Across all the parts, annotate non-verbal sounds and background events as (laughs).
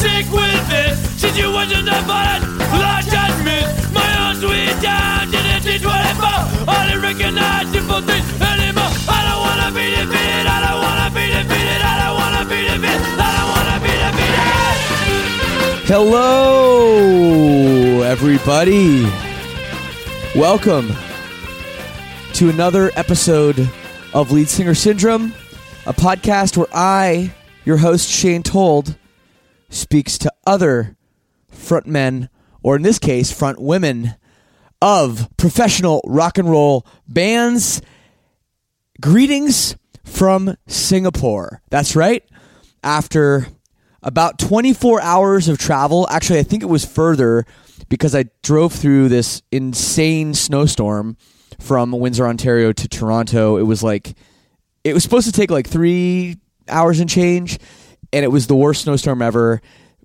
Sick with this. Situations I find without judgment. My own sweet down to the T24. I don't recognize simple things anymore. I I don't wanna be defeated, I don't wanna be defeated, I don't wanna be defeated. Hello, everybody. Welcome to another episode of Lead Singer Syndrome, a podcast where I, your host Shane Told, speaks to other frontmen, or in this case, front women of professional rock and roll bands. Greetings from Singapore. That's right. After about 24 hours of travel, actually, I think it was further because I drove through this insane snowstorm from Windsor, Ontario to Toronto. It was like, it was supposed to take like three hours and change, and it was the worst snowstorm ever.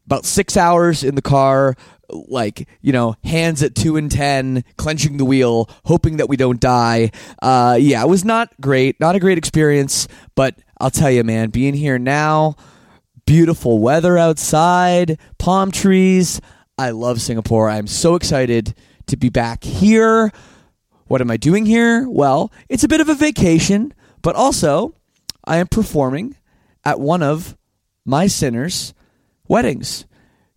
About six hours in the car, like you know, hands at two and ten, clenching the wheel, hoping that we don't die. Uh, yeah, it was not great, not a great experience. But I'll tell you, man, being here now, beautiful weather outside, palm trees. I love Singapore. I'm so excited to be back here. What am I doing here? Well, it's a bit of a vacation, but also I am performing at one of my sinners' weddings.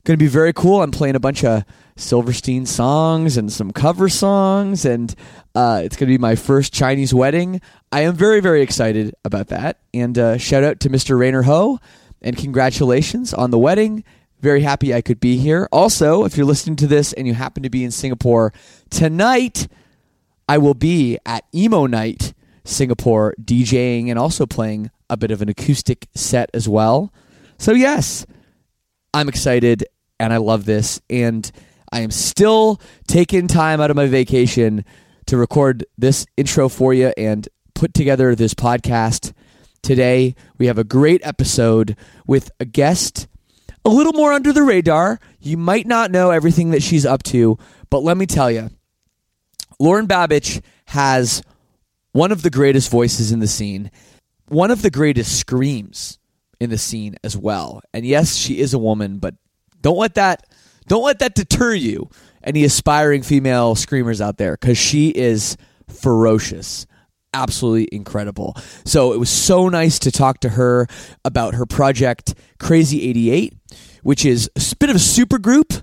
Going to be very cool. I'm playing a bunch of Silverstein songs and some cover songs, and uh, it's going to be my first Chinese wedding. I am very, very excited about that. And uh, shout out to Mr. Rainer Ho, and congratulations on the wedding. Very happy I could be here. Also, if you're listening to this and you happen to be in Singapore tonight, I will be at Emo Night Singapore DJing and also playing a bit of an acoustic set as well. So, yes, I'm excited and I love this. And I am still taking time out of my vacation to record this intro for you and put together this podcast. Today, we have a great episode with a guest a little more under the radar. You might not know everything that she's up to, but let me tell you, Lauren Babic has one of the greatest voices in the scene, one of the greatest screams in the scene as well. And yes, she is a woman, but don't let that don't let that deter you, any aspiring female screamers out there, because she is ferocious. Absolutely incredible. So it was so nice to talk to her about her project Crazy 88, which is a bit of a super group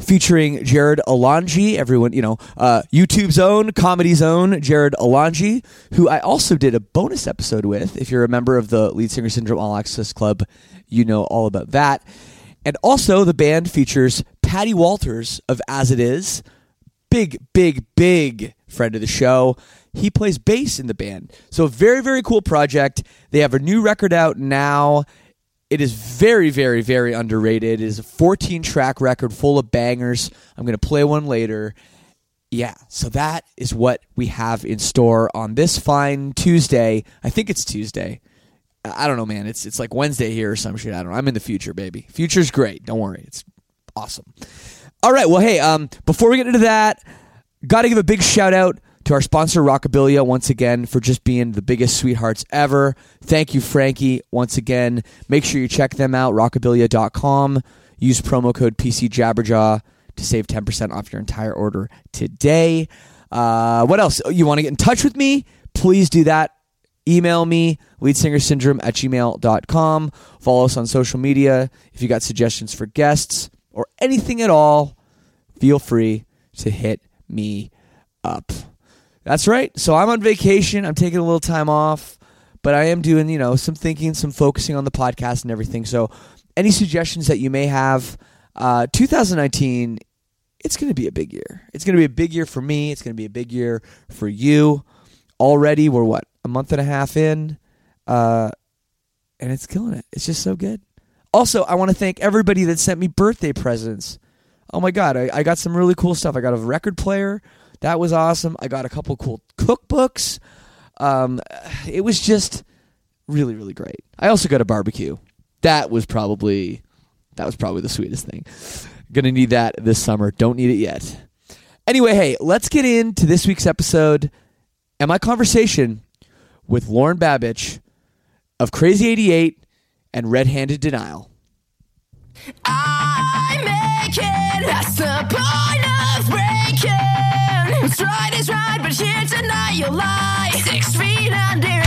featuring Jarrod Alonge, everyone, you know, uh, YouTube's own, comedy's own Jarrod Alonge, who I also did a bonus episode with. If you're a member of the Lead Singer Syndrome All Access Club, you know all about that. And also, the band features Patty Walters of As It Is, big, big, big friend of the show. He plays bass in the band. So, very, very cool project. They have a new record out now. It is very, very, very underrated. It is a 14 track record full of bangers. I'm going to play one later. Yeah, so that is what we have in store on this fine Tuesday. I think it's Tuesday. I don't know, man. It's it's like Wednesday here or some shit. I don't know. I'm in the future, baby. Future's great. Don't worry. It's awesome. All right. Well, hey, um, before we get into that, got to give a big shout out to our sponsor, Rockabilia, once again, for just being the biggest sweethearts ever. Thank you, Frankie, once again. Make sure you check them out, rockabilia.com. Use promo code PCJabberjaw to save 10% off your entire order today. Uh, what else? You want to get in touch with me? Please do that. Email me, leadsingersyndrome at gmail.com. Follow us on social media. If you got suggestions for guests or anything at all, feel free to hit me up. That's right. So I'm on vacation. I'm taking a little time off, but I am doing, you know, some thinking, some focusing on the podcast and everything. So any suggestions that you may have, uh, 2019, it's going to be a big year. It's going to be a big year for me. It's going to be a big year for you. Already, we're what, a month and a half in? Uh, and it's killing it. It's just so good. Also, I want to thank everybody that sent me birthday presents. Oh my God, I, I got some really cool stuff. I got a record player. That was awesome. I got a couple cool cookbooks. Um, it was just really, really great. I also got a barbecue. That was probably that was probably the sweetest thing. Gonna need that this summer. Don't need it yet. Anyway, hey, let's get into this week's episode and my conversation with Lauren Babic of Crazy 88 and Red Handed Denial. I make it. What's right is right, but here tonight you'll lie. Six feet under,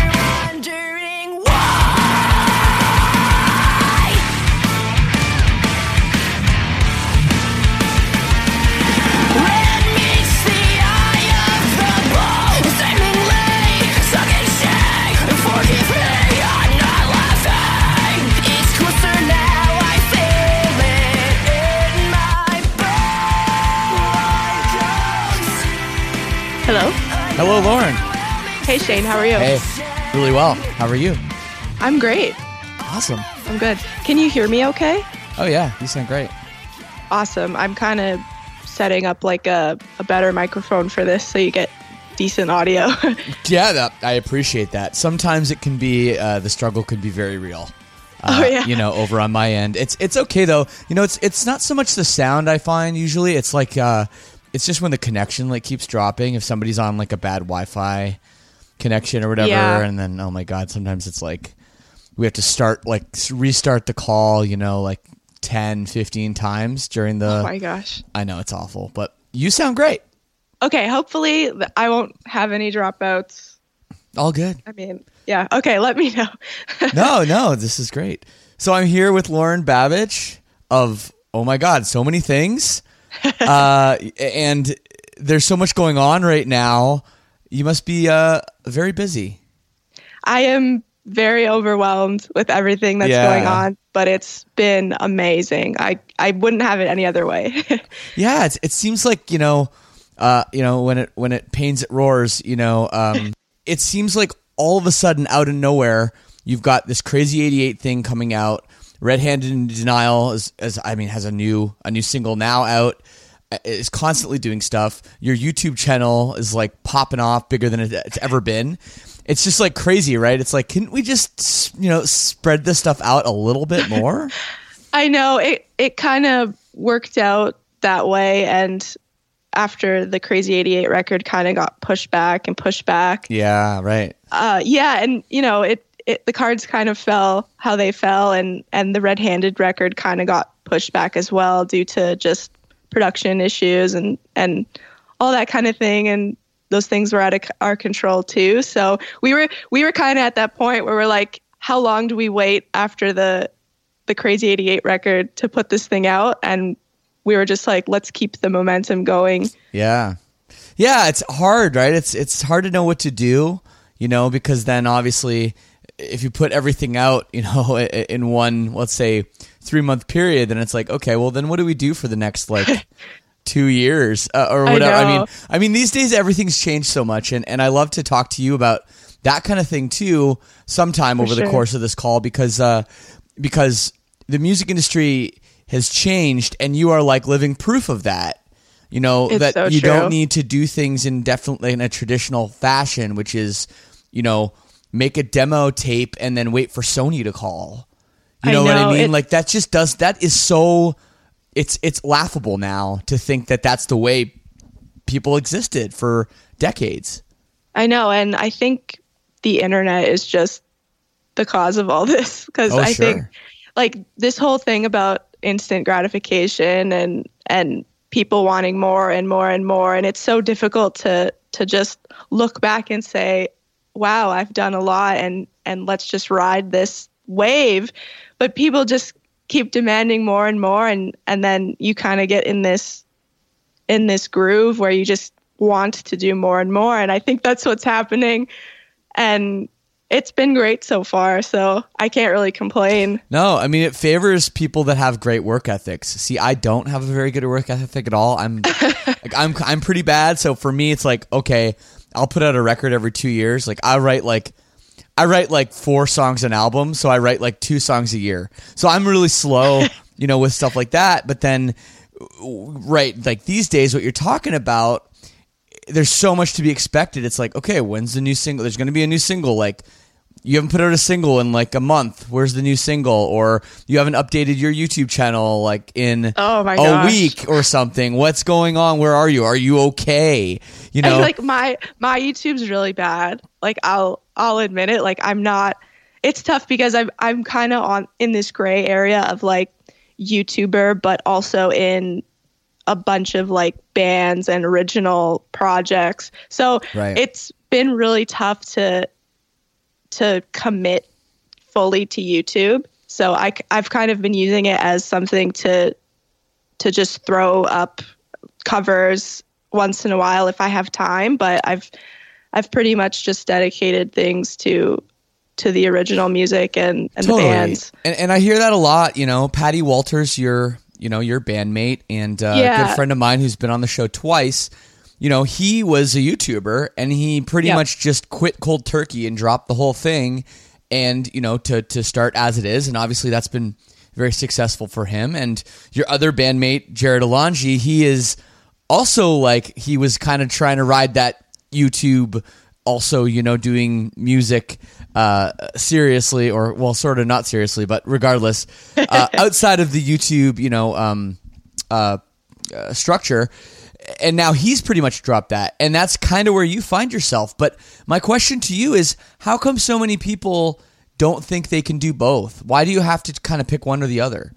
Hello. Hello, Lauren. Hey Shane, how are you? Hey, really well. How are you? I'm great. Awesome. I'm good. Can you hear me okay? Oh yeah, you sound great. Awesome. I'm kind of setting up like a, a better microphone for this so you get decent audio. (laughs) Yeah, that, I appreciate that. Sometimes it can be uh, the struggle can be very real. Uh, Oh, yeah. You know, over on my end, it's it's okay though. You know, it's it's not so much the sound I find usually. It's like uh, it's just when the connection like keeps dropping. If somebody's on like a bad Wi-Fi connection or whatever, Yeah. and then oh my god, sometimes it's like we have to start like restart the call. You know, like 10, 15 times during the. oh my gosh. I know it's awful, but you sound great. Okay, hopefully I won't have any dropouts. All good. I mean, yeah. Okay, let me know. (laughs) no, no, this is great. So I'm here with Lauren Babic of oh my god, so many things, (laughs) uh, and there's so much going on right now. You must be uh, very busy. I am very overwhelmed with everything that's Yeah. going on, but it's been amazing. I I wouldn't have it any other way. (laughs) Yeah, it's, it seems like you know, uh, you know when it when it pains it roars. You know, um, (laughs) it seems like all of a sudden out of nowhere you've got this crazy 88 thing coming out. Red Handed in Denial is, is I mean has a new a new single now out. Is constantly doing stuff. Your YouTube channel is like popping off bigger than it's ever been. It's just like crazy, right? It's like, couldn't we just you know spread this stuff out a little bit more? (laughs) I know it it kind of worked out that way and after the Crazy 88 record kind of got pushed back and pushed back. yeah, right. Uh yeah, and you know, it it the cards kind of fell how they fell and and the Red-Handed record kind of got pushed back as well due to just production issues and and all that kind of thing and those things were out of our control too. So we were we were kind of at that point where we're like how long do we wait after the the Crazy 88 record to put this thing out and we were just like let's keep the momentum going. Yeah. Yeah, it's hard, right? It's it's hard to know what to do, you know, because then obviously if you put everything out, you know, (laughs) in one, let's say, 3-month period, then it's like, okay, well then what do we do for the next like (laughs) 2 years uh, or I whatever. I, mean. I mean these days everything's changed so much and and I love to talk to you about that kind of thing too sometime over the course of this call because uh because the music industry has changed and you are like living proof of that. You know It's that so you true. don't need to do things in definitely in a traditional fashion, which is, you know, make a demo tape and then wait for Sony to call. You I know, what I mean? it- like that just does that is so it's it's laughable now to think that that's the way people existed for decades. I know, and I think the internet is just the cause of all (laughs) this because Oh, I sure. think like this whole thing about instant gratification and and people wanting more and more and more and it's so difficult to to just look back and say wow I've done a lot and and let's just ride this wave but people just keep demanding more and more and and then you kind of get in this in this groove where you just want to do more and more and i think that's what's happening and it's been great so far so i can't really complain No, I mean it favors people that have great work ethics. See, I don't have a very good work ethic at all. I'm (laughs) like I'm I'm pretty bad. So for me it's like, okay, I'll put out a record every 2 years. Like I write like I write like 4 songs an album, so I write like 2 songs a year. So I'm really slow, (laughs) you know, with stuff like that, but then right, like these days what you're talking about there's so much to be expected. It's like, okay, when's the new single? There's going to be a new single. Like, you haven't put out a single in like a month. Where's the new single? Or you haven't updated your YouTube channel like in Oh my a gosh. week or something. What's going on? Where are you? Are you okay? You know, I, like my my YouTube's really bad. Like I'll I'll admit it. Like I'm not. It's tough because I'm I'm kind of on in this gray area of like YouTuber, but also in a bunch of like bands and original projects. So Right. it's been really tough to to commit fully to YouTube. So I have kind of been using it as something to to just throw up covers once in a while if I have time, but I've I've pretty much just dedicated things to to the original music and, and the bands. And, and I hear that a lot. You know, Patty Walters, your you know your bandmate and uh, Yeah. good friend of mine who's been on the show twice. You know, he was a YouTuber and he pretty Yep. much just quit cold turkey and dropped the whole thing, and you know to to start as it is. And obviously that's been very successful for him. And your other bandmate Jarrod Alonge, he is also like he was kind of trying to ride that YouTube also you know doing music uh seriously or well sort of not seriously but regardless uh, (laughs) outside of the YouTube you know um uh, uh structure and now he's pretty much dropped that and that's kind of where you find yourself but my question to you is how come so many people don't think they can do both why do you have to kind of pick one or the other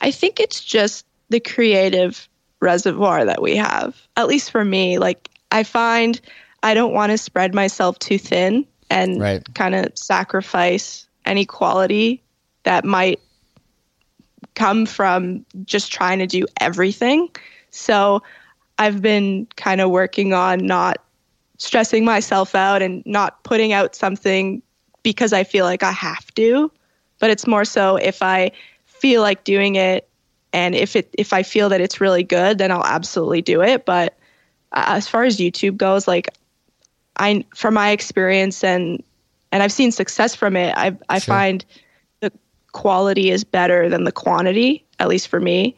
I think it's just the creative reservoir that we have. At least for me, like I find I don't want to spread myself too thin and Right. kind of sacrifice any quality that might come from just trying to do everything. So I've been kind of working on not stressing myself out and not putting out something because I feel like I have to, but it's more so if I feel like doing it and if it if I feel that it's really good, then I'll absolutely do it, but uh, as far as YouTube goes, like I from my experience and and I've seen success from it, I I Sure. find the quality is better than the quantity, at least for me.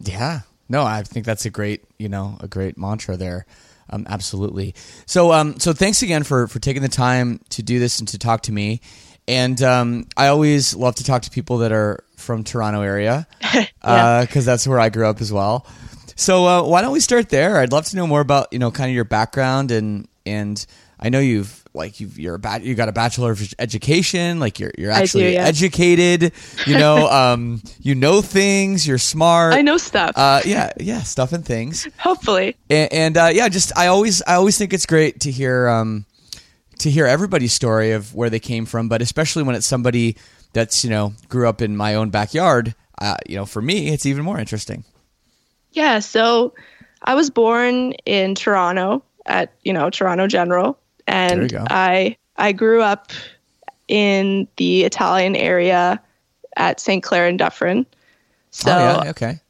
Yeah. No, I think that's a great, you know, a great mantra there. Um, absolutely. So, um, so thanks again for for taking the time to do this and to talk to me. And um, I always love to talk to people that are from Toronto area (laughs) because that's where I grew up as well. So uh, why don't we start there? I'd love to know more about you know kind of your background and and I know you've like you've you're a bat, you got a bachelor of education like you're you're I do, actually yeah. educated you know (laughs) um you know things you're smart I know stuff. uh, yeah, yeah, stuff and things, (laughs) Hopefully. and, and uh, yeah, just I always I always think it's great to hear um, to hear everybody's story of where they came from, but especially when it's somebody that's you know grew up in my own backyard. Uh, you know, for me, it's even more interesting. Yeah, so I was born in Toronto at, you know, Toronto General and. I I grew up in the Italian area at St. Clair and Dufferin. So oh yeah, okay,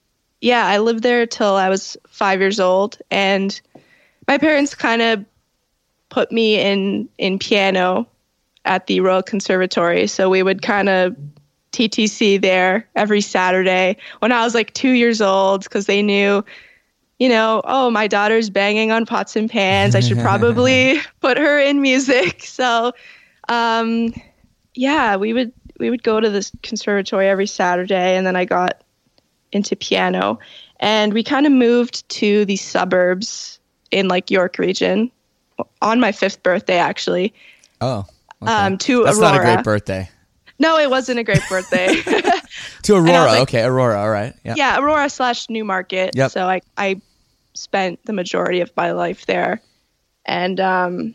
yeah, I lived there till I was five years old, and my parents kind of put me in in piano at the Royal Conservatory. So we would kind of TTC there every Saturday when I was like two years old because they knew, you know, oh, my daughter's banging on pots and pans. I should probably (laughs) put her in music. (laughs) So, um, yeah, we would we would go to this conservatory every Saturday, and then I got into piano, and we kind of moved to the suburbs in like York region on my fifth birthday, actually. Oh, okay. Um, to that's Aurora. not a great birthday. No, it wasn't a great birthday. (laughs) To Aurora, like- okay, Aurora. All right, yeah. yeah, Aurora slash Newmarket. Yep. So I I spent the majority of my life there, and um,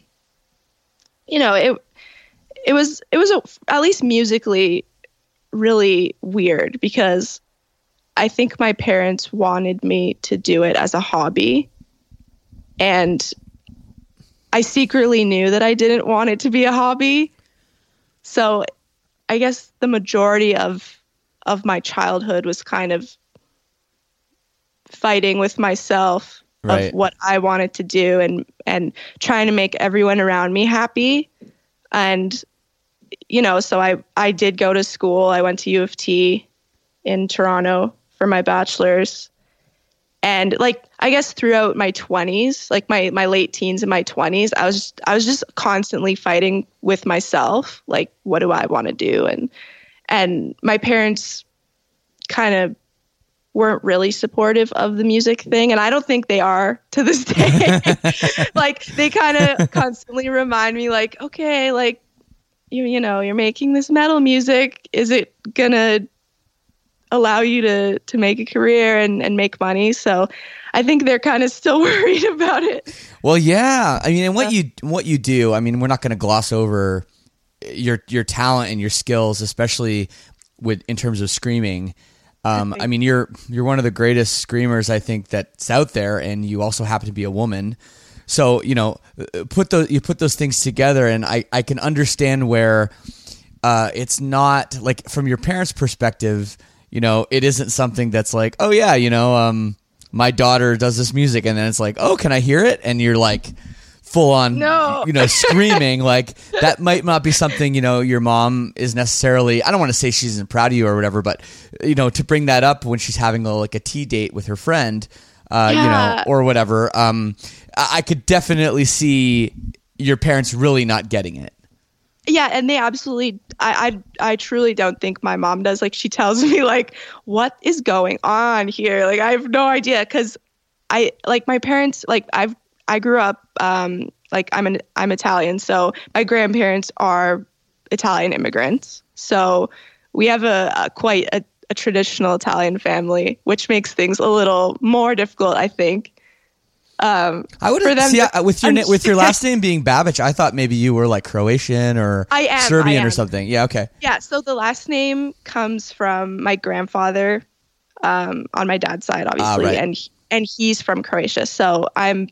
you know it it was it was a, at least musically really weird because I think my parents wanted me to do it as a hobby, and I secretly knew that I didn't want it to be a hobby. So I guess the majority of of my childhood was kind of fighting with myself Right. of what I wanted to do and and trying to make everyone around me happy. And you know, so I I did go to school. I went to U of T in Toronto for my bachelor's. And like I guess throughout my 20s, like my my late teens and my 20s, I was just, I was just constantly fighting with myself like what do I want to do and and my parents kind of weren't really supportive of the music thing and i don't think they are to this day (laughs) like they kind of constantly remind me like okay like you you know you're making this metal music is it gonna allow you to to make a career and and make money so i think they're kind of still (laughs) worried about it Well, yeah. I mean, and what you what you do. I mean, we're not going to gloss over your your talent and your skills, especially with in terms of screaming. Um, I mean, you're you're one of the greatest screamers I think that's out there, and you also happen to be a woman. So you know, uh, put those you put those things together, and I I can understand where uh, it's not like from your parents' perspective. You know, it isn't something that's like, oh yeah, you know, um, my daughter does this music, and then it's like, oh, can I hear it? And you're like, full on, No. you know, screaming. like that might not be something you know your mom is necessarily. I don't want to say she isn't proud of you or whatever, but you know, to bring that up when she's having a, like a tea date with her friend, uh, you know, or whatever. Um, I, I could definitely see your parents really not getting it. yeah and they absolutely I, I i truly don't think my mom does like she tells (laughs) me like what is going on here like i have no idea because i like my parents like i've i grew up um like i'm an i'm italian so my grandparents are italian immigrants so we have a, a quite a, a traditional italian family which makes things a little more difficult i think um I would them see I- with your I'm- with your (laughs) last name being Babbage. I thought maybe you were like Croatian or am, Serbian or something. Yeah, okay. Yeah, so the last name comes from my grandfather um, on my dad's side, obviously, Ah, right. and and he's from Croatia. So I'm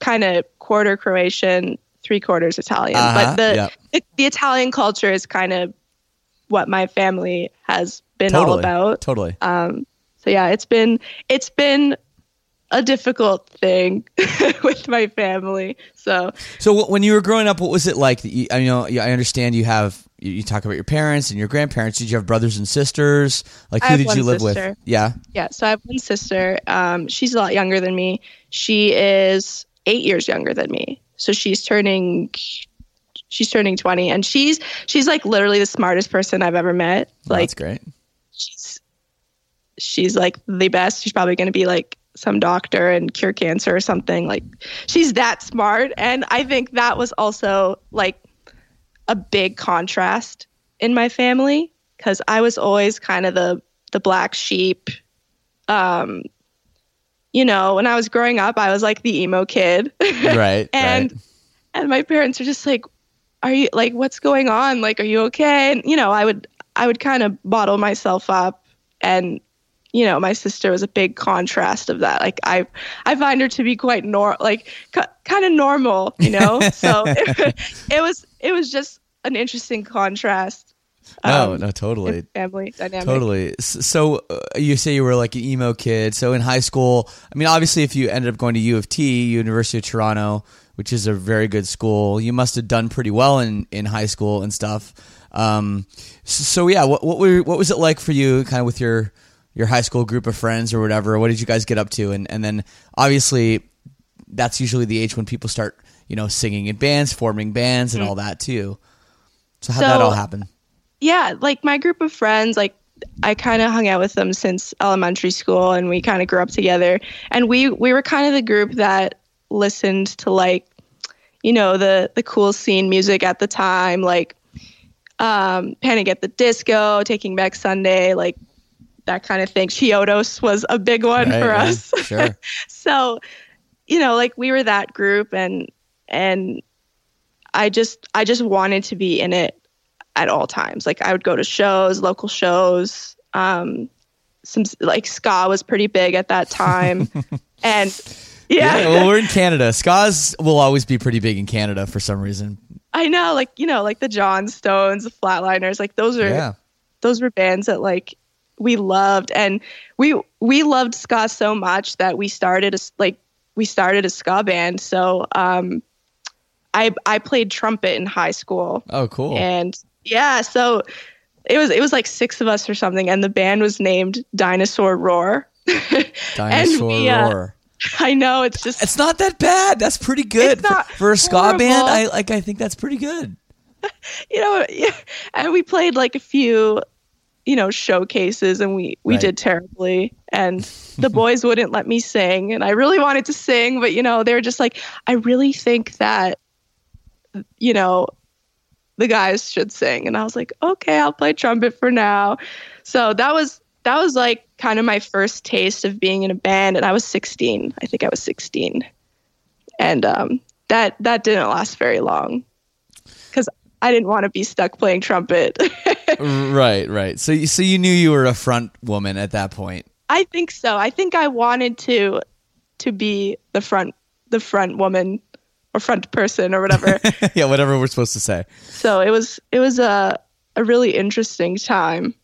kind of quarter Croatian, three quarters Italian. Uh-huh, But the yep. it, (laughs) the Italian culture is kind of what my family has been all about. Totally. Um, so yeah, it's been it's been a difficult thing (laughs) with my family. So So when you were growing up, what was it like? that you- I know I understand you have you, talk about your parents and your grandparents. Did you have brothers and sisters? Like who did you live sister. with? Yeah. Yeah, so I have one sister. Um, she's a lot younger than me. She is eight years younger than me. So she's turning she's turning twenty, and she's she's like literally the smartest person I've ever met. Like that's great. she's she's like the best. She's probably going to be like some doctor and cure cancer or something. Like she's that smart, and I think that was also like a big contrast in my family because I was always kind of the the black sheep. Um, you know, when I was growing up, I was like the emo kid, (laughs) Right. and right. and my parents are just like are you like what's going on? Like are you okay? And you know i would i would kind of bottle myself up. And you know my sister was a big contrast of that. Like i i find her to be quite nor like k- kind of normal you know? (laughs) So (laughs) it, was it was just an interesting contrast No, um, no, totally. family dynamic Totally. So uh, you say you were like an emo kid. So in high school, I mean, obviously, if you ended up going to U of T, University of Toronto, which is a very good school, you must have done pretty well in, in high school and stuff. Um, s- so yeah, what what were what was it like for you, kind of with your your high school group of friends or whatever? What did you guys get up to? And and then obviously that's usually the age when people start, you know, singing in bands, forming bands, and all that too. So how would that. All happen? Yeah, like my group of friends, like I kind of hung out with them since elementary school, and we kind of grew up together. And we we were kind of the group that listened to like, you know, the the cool scene music at the time, like um, Panic at the Disco, Taking Back Sunday, like that kind of thing. Chiodos was a big one Right, for us. (laughs) Sure. (laughs) so you know like we were that group and and i just i just wanted to be in it at all times like i would go to shows local shows um some like ska was pretty big at that time (laughs) and yeah, Yeah, well, we're in Canada. Skas will always be pretty big in Canada for some reason. i know like you know like the Johnstones the flatliners like those are Yeah. those were bands that like we loved and we we loved ska so much that we started a like we started a ska band so um i i played trumpet in high school Oh, cool. and yeah so it was it was like six of us or something and the band was named dinosaur roar (laughs) Dinosaur we, uh, Roar. i know it's just It's not that bad. That's pretty good for, for a ska horrible. band. I like. I think that's pretty good. (laughs) you know yeah. and we played like a few you know showcases and we we Right. did terribly and (laughs) the boys wouldn't let me sing and i really wanted to sing but you know they were just like i really think that you know the guys should sing and i was like okay i'll play trumpet for now so that was that was like kind of my first taste of being in a band and i was 16 i think i was 16 and um that that didn't last very long because I didn't want to be stuck playing trumpet. (laughs) right, right. So, you, so you knew you were a front woman at that point. I think so. I think I wanted to to be the front the front woman or front person or whatever. (laughs) yeah, whatever we're supposed to say. so it was it was a a really interesting time.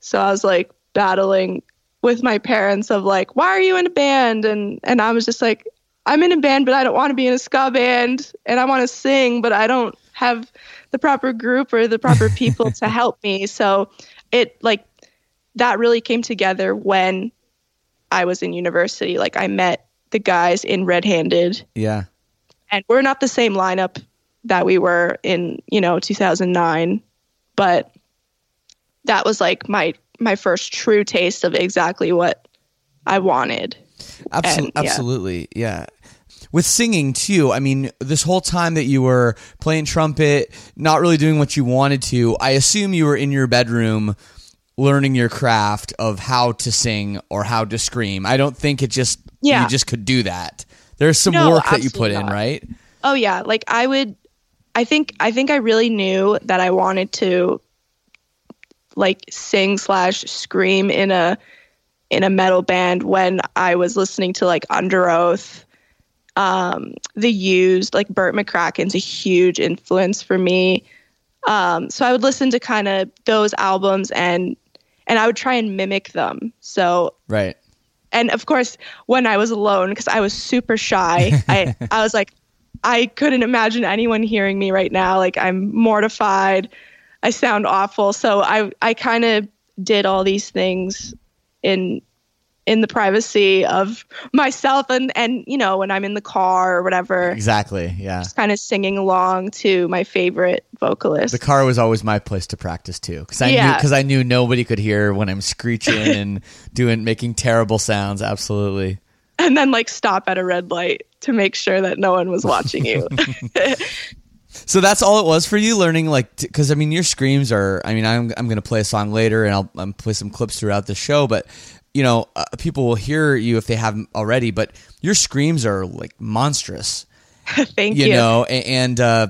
So I was like battling with my parents of like, why are you in a band? And and I was just like, I'm in a band, but I don't want to be in a ska band, and I want to sing, but I don't have the proper group or the proper people to (laughs) help me. So it like that really came together when I was in university. Like I met the guys in Red Handed, Yeah. And we're not the same lineup that we were in, you know, 2009, but that was like my my first true taste of exactly what I wanted. Absol- And, yeah. Absolutely. Yeah. With singing too, I mean, this whole time that you were playing trumpet, not really doing what you wanted to, I assume you were in your bedroom learning your craft of how to sing or how to scream. I don't think it just Yeah. you just could do that. There's some No, work that you put absolutely in, right? Oh yeah, like I would I think I think I really knew that I wanted to like sing slash scream in a in a metal band when I was listening to like Underoath, um, The Used, like Bert McCracken's a huge influence for me. Um, so I would listen to kind of those albums and and I would try and mimic them. So Right. And of course when i was alone because i was super shy i (laughs) i was like i couldn't imagine anyone hearing me right now. Like i'm mortified. I sound awful. So i i kind of did all these things in in the privacy of myself and and you know when i'm in the car or whatever Exactly. Yeah. kind of singing along to my favorite vocalist The car was always my place to practice too, because I knew because I knew nobody could hear when I'm screeching (laughs) and doing making terrible sounds. Absolutely. and then like stop at a red light to make sure that no one was watching you (laughs) So that's all it was for you learning, like, because I mean, your screams are. I mean, I'm I'm gonna play a song later, and I'll, i play some clips throughout the show. But you know, uh, people will hear you if they haven't already. But your screams are like monstrous, (laughs) thank you, you, know. a- And uh,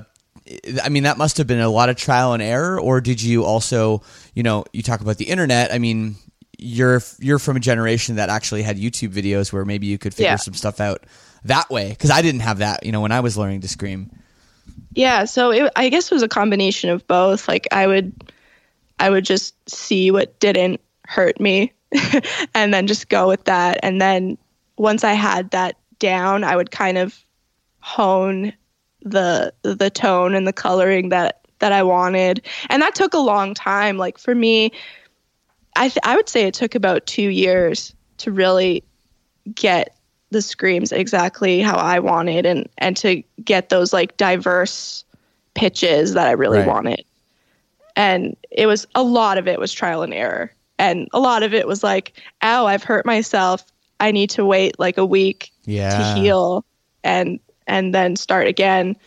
I mean, that must have been a lot of trial and error. Or did you also, you know, you talk about the internet? I mean, you're you're from a generation that actually had YouTube videos where maybe you could figure Yeah. some stuff out that way. Because I didn't have that, you know, when I was learning to scream. Yeah, so it, I guess it was a combination of both. Like I would, I would just see what didn't hurt me, (laughs) and then just go with that. And then once I had that down, I would kind of hone the the tone and the coloring that that I wanted. And that took a long time. Like for me, I th- I would say it took about two years to really get the screams exactly how I wanted and and to get those like diverse pitches that I really Right. wanted. And it was a lot of it was trial and error. And a lot of it was like, ow, I've hurt myself. I need to wait like a week Yeah. to heal and and then start again.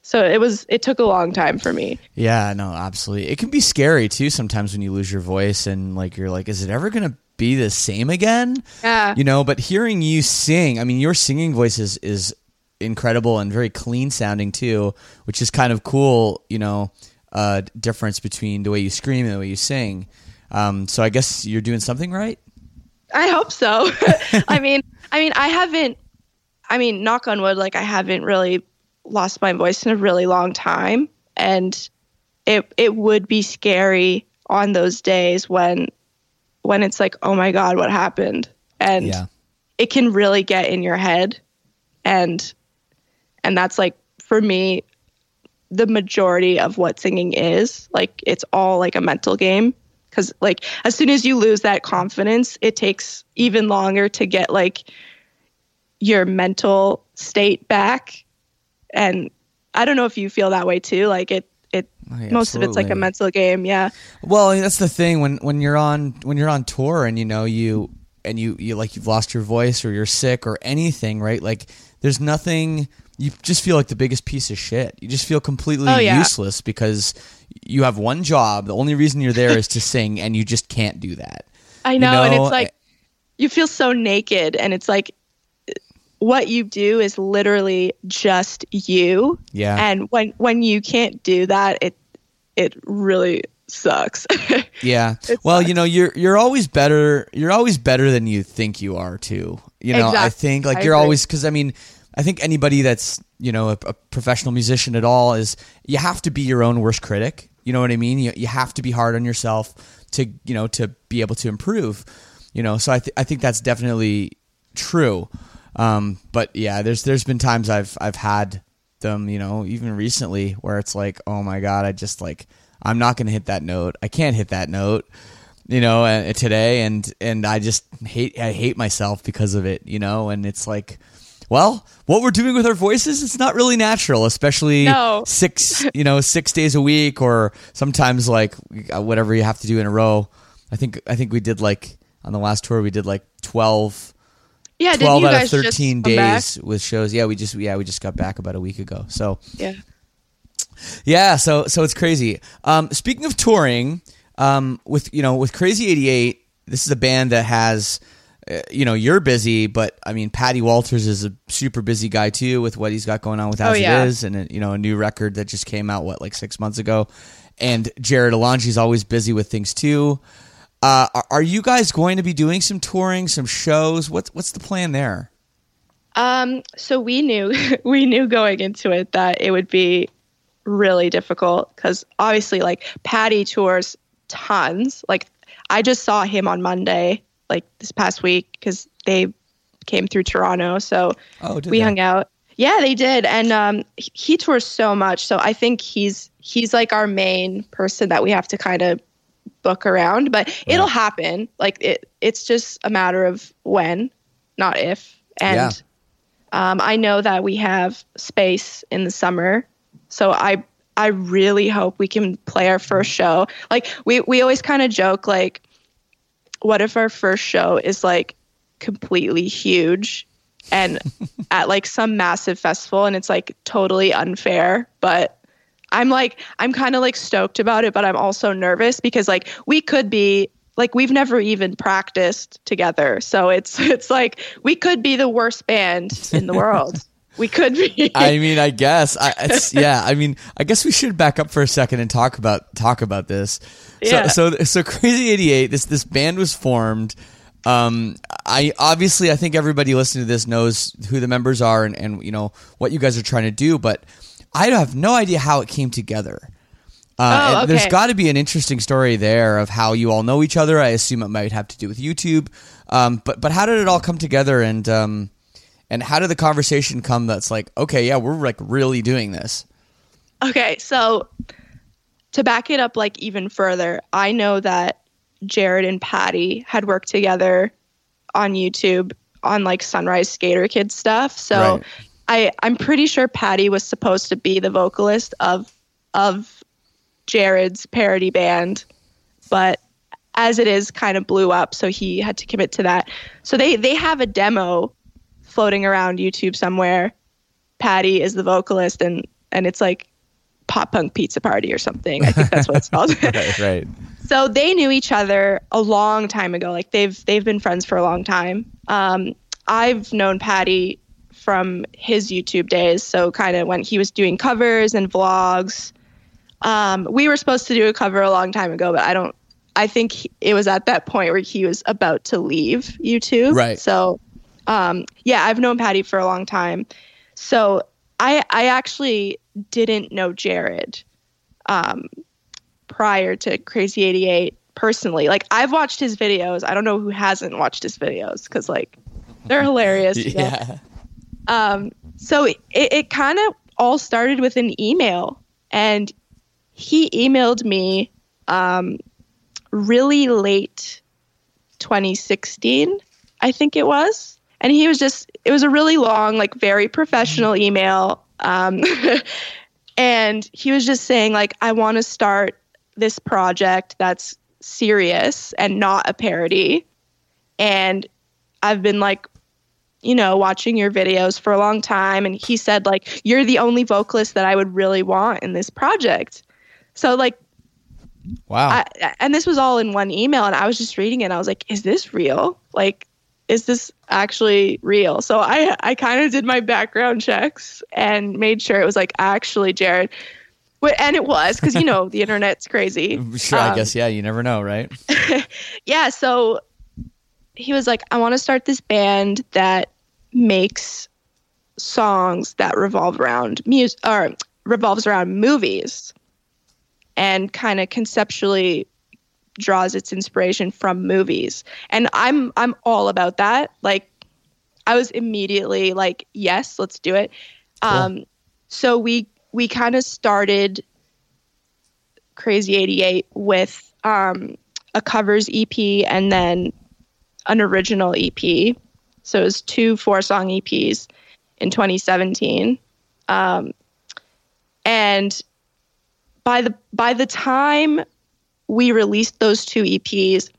So it was it took a long time for me. Yeah, no, absolutely. It can be scary too sometimes when you lose your voice and like you're like, is it ever gonna be the same again? Yeah. You know, but hearing you sing, I mean, your singing voice is is incredible and very clean sounding too, which is kind of cool. You know, uh, difference between the way you scream and the way you sing. Um, so I guess you're doing something right. I hope so. (laughs) I mean, I mean, I haven't. I mean, knock on wood, like I haven't really lost my voice in a really long time, and it it would be scary on those days when when it's like, oh my god, what happened? And Yeah. it can really get in your head, and and that's like for me, the majority of what singing is. Like it's all like a mental game because like as soon as you lose that confidence it takes even longer to get like your mental state back. And i don't know if you feel that way too like it it yeah, most of it's like a mental game yeah. Well, that's the thing when when you're on when you're on tour and you know you and you you like you've lost your voice or you're sick or anything, right? Like there's nothing you just feel like the biggest piece of shit. You just feel completely Oh, yeah. useless because you have one job. The only reason you're there is to (laughs) sing and you just can't do that. i know, and know, it's like you feel so naked and it's like what you do is literally just you Yeah. and when when you can't do that it it really sucks (laughs) Yeah. It well, sucks. you know, you're you're always better. You're always better than you think you are too. You know, I think like I you're agree. always because I mean, I think anybody that's you know a, a professional musician at all is you have to be your own worst critic. You know what I mean? You you have to be hard on yourself to you know to be able to improve. You know, so I th- I think that's definitely true. Um, but yeah, there's there's been times I've I've had them, you know, even recently where it's like, oh my god, I just like I'm not going to hit that note. I can't hit that note, you know, uh, today, and and I just hate I hate myself because of it, you know, and it's like. Well, what we're doing with our voices, it's not really natural, especially No. six, you know, six days a week, or sometimes like uh, whatever you have to do in a row. I think I think we did like on the last tour we did like 12, yeah 12 out of thirteen come back? days with shows. Yeah, we just yeah we just got back about a week ago. So yeah yeah, so so it's crazy. Um, speaking of touring, um, with you know with Crazy Eighty Eight, this is a band that has. You know, you're busy, but I mean, Patty Walters is a super busy guy too with what he's got going on with As Oh, yeah. It Is, and a, you know, a new record that just came out what like six months ago. And Jarrod Alonge's always busy with things too. Uh, are, are you guys going to be doing some touring, some shows? What's what's the plan there? Um, so we knew (laughs) we knew going into it that it would be really difficult because obviously like Patty tours tons. Like I just saw him on Monday, like this past week, because they came through Toronto. So Oh, we they? hung out. Yeah, they did, and um, he- he tours so much. So I think he's he's like our main person that we have to kind of book around. But it'll happen. Like it, it's just a matter of when, not if. And Yeah. um, I know that we have space in the summer, so I I really hope we can play our first show. Like we we always kind of joke like, what if our first show is like completely huge and (laughs) at like some massive festival and it's like totally unfair, but I'm like I'm kind of like stoked about it, but I'm also nervous because like we could be like we've never even practiced together. So it's (laughs) it's like we could be the worst band in the world. (laughs) we could be. I mean, I guess. I, it's, (laughs) yeah, I mean, I guess we should back up for a second and talk about talk about this. Yeah. So, so, so Crazy Eighty Eight. This this band was formed. Um, I obviously, I think everybody listening to this knows who the members are and, and you know what you guys are trying to do, but I have no idea how it came together. Uh, Oh, and There's okay. got to be an interesting story there of how you all know each other. I assume it might have to do with YouTube, um, but but how did it all come together and um, and how did the conversation come? That's like, okay, yeah, we're like really doing this. Okay, so to back it up like even further, I know that Jarrod and Patty had worked together on YouTube on like Sunrise Skater Kid stuff. So Right. I I'm pretty sure Patty was supposed to be the vocalist of of Jarrod's parody band, but as it is kind of blew up so he had to commit to that. So they they have a demo floating around YouTube somewhere. Patty is the vocalist and and it's like pop punk pizza party or something. I think that's what it's called. (laughs) right, right. so they knew each other a long time ago. Like they've they've been friends for a long time. Um, I've known Patty from his YouTube days. So kind of when he was doing covers and vlogs. Um, we were supposed to do a cover a long time ago, but I don't. I think he- it was at that point where he was about to leave YouTube. Right. So, um, yeah, I've known Patty for a long time. So I I actually didn't know Jarrod um, prior to Crazy 88 personally. Like I've watched his videos. I don't know who hasn't watched his videos because like they're hilarious. (laughs) Yeah. Um, so it, it kind of all started with an email, and he emailed me um, really late 2016, I think it was. And he was just, it was a really long, like very professional email. Um, (laughs) and he was just saying, like, I want to start this project that's serious and not a parody. And I've been like you know, watching your videos for a long time. And he said, like, you're the only vocalist that I would really want in this project. So, like, Wow. I, and this was all in one email. And I was just reading it. And I was like, is this real? Like, is this actually real? So I, I kind of did my background checks and made sure it was like actually Jarrod. And it was because, you know, the internet's crazy. (laughs) sure, I Um, guess yeah, you never know, right? (laughs) yeah, so he was like, I want to start this band that makes songs that revolve around music or revolves around movies and kind of conceptually draws its inspiration from movies. And I'm I'm all about that. Like I was immediately like, yes, let's do it. Um so we we kind of started Crazy 88 with um a covers EP and then an original EP. So it was two four song EPs in 2017. Um, and by the by the time we released those two EPs,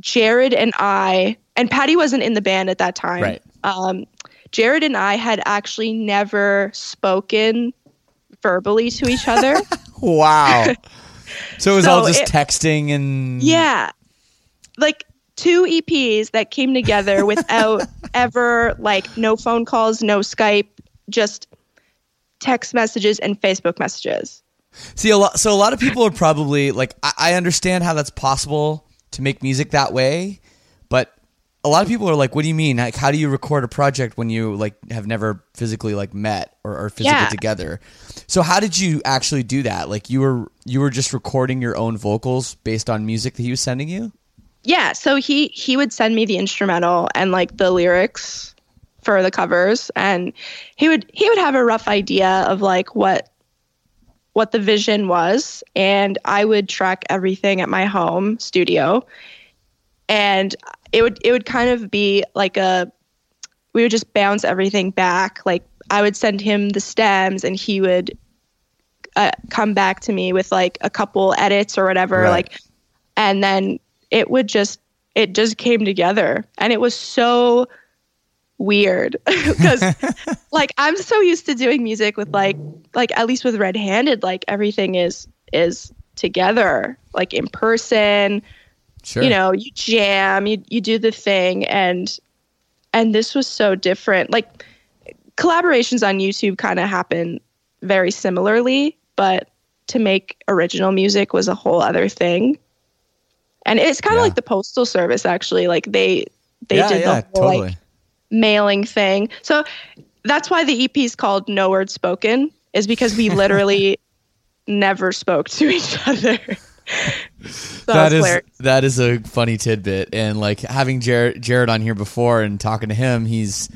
Jarrod and I and Patty wasn't in the band at that time. Right. Um, Jarrod and I had actually never spoken verbally to each other. (laughs) Wow. so it was So all just it- texting and Yeah. Like two EPs that came together without (laughs) ever like no phone calls, no Skype, just text messages and Facebook messages. See a lot. So a lot of people are probably like, I, I understand how that's possible to make music that way, but a lot of people are like, "What do you mean? Like, how do you record a project when you like have never physically like met or, or physically Yeah. together?" So how did you actually do that? Like, you were you were just recording your own vocals based on music that he was sending you? Yeah, so he he would send me the instrumental and like the lyrics for the covers and he would he would have a rough idea of like what what the vision was and I would track everything at my home studio. And it would it would kind of be like a we would just bounce everything back. Like I would send him the stems and he would uh, come back to me with like a couple edits or whatever Right. like and then it would just it just came together. And it was so weird (laughs) because (laughs) like i'm so used to doing music with like like at least with red handed like everything is is together like in person Sure. you know you jam you you do the thing and and this was so different like collaborations on youtube kind of happen very similarly but to make original music was a whole other thing and it's kind of Yeah. like the postal service actually like they they yeah, did yeah, the whole totally. like mailing thing so that's why the ep is called no word spoken is because we literally (laughs) never spoke to each other (laughs) so that is hilarious. that is a funny tidbit, and like having Jarrod Jarrod on here before and talking to him, he's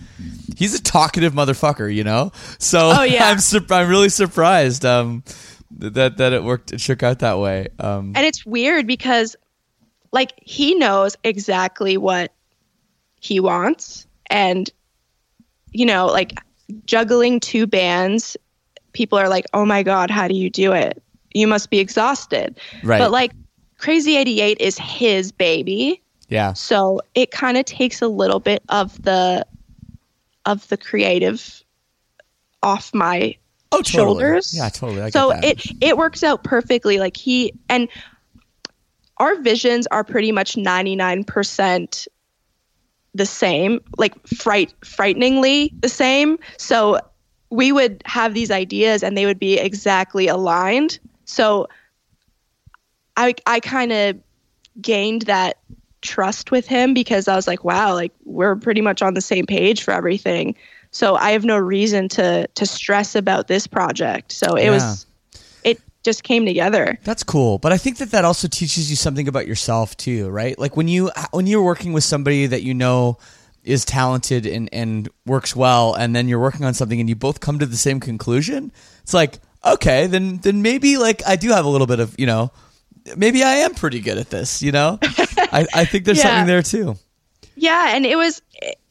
he's a talkative motherfucker, you know. So Oh, yeah. (laughs) I'm sur- I'm really surprised um that that it worked it shook out that way. Um, and it's weird because like he knows exactly what he wants and you know like juggling two bands people are like oh my god how do you do it you must be exhausted Right. but like crazy 88 is his baby Yeah. so it kind of takes a little bit of the of the creative off my Oh, totally. shoulders. Yeah, totally. I get so it it works out perfectly. Like he and our visions are pretty much ninety nine percent the same, like fright frighteningly the same. So we would have these ideas and they would be exactly aligned. So I I kind of gained that trust with him because I was like, wow, like we're pretty much on the same page for everything. So I have no reason to to stress about this project. So it Yeah. was just came together. That's cool, but I think that that also teaches you something about yourself too, right? Like when you when you're working with somebody that you know is talented and and works well, and then you're working on something and you both come to the same conclusion. It's like okay, then then maybe like I do have a little bit of you know, maybe I am pretty good at this. You know, (laughs) I I think there's Yeah. something there too. Yeah, and it was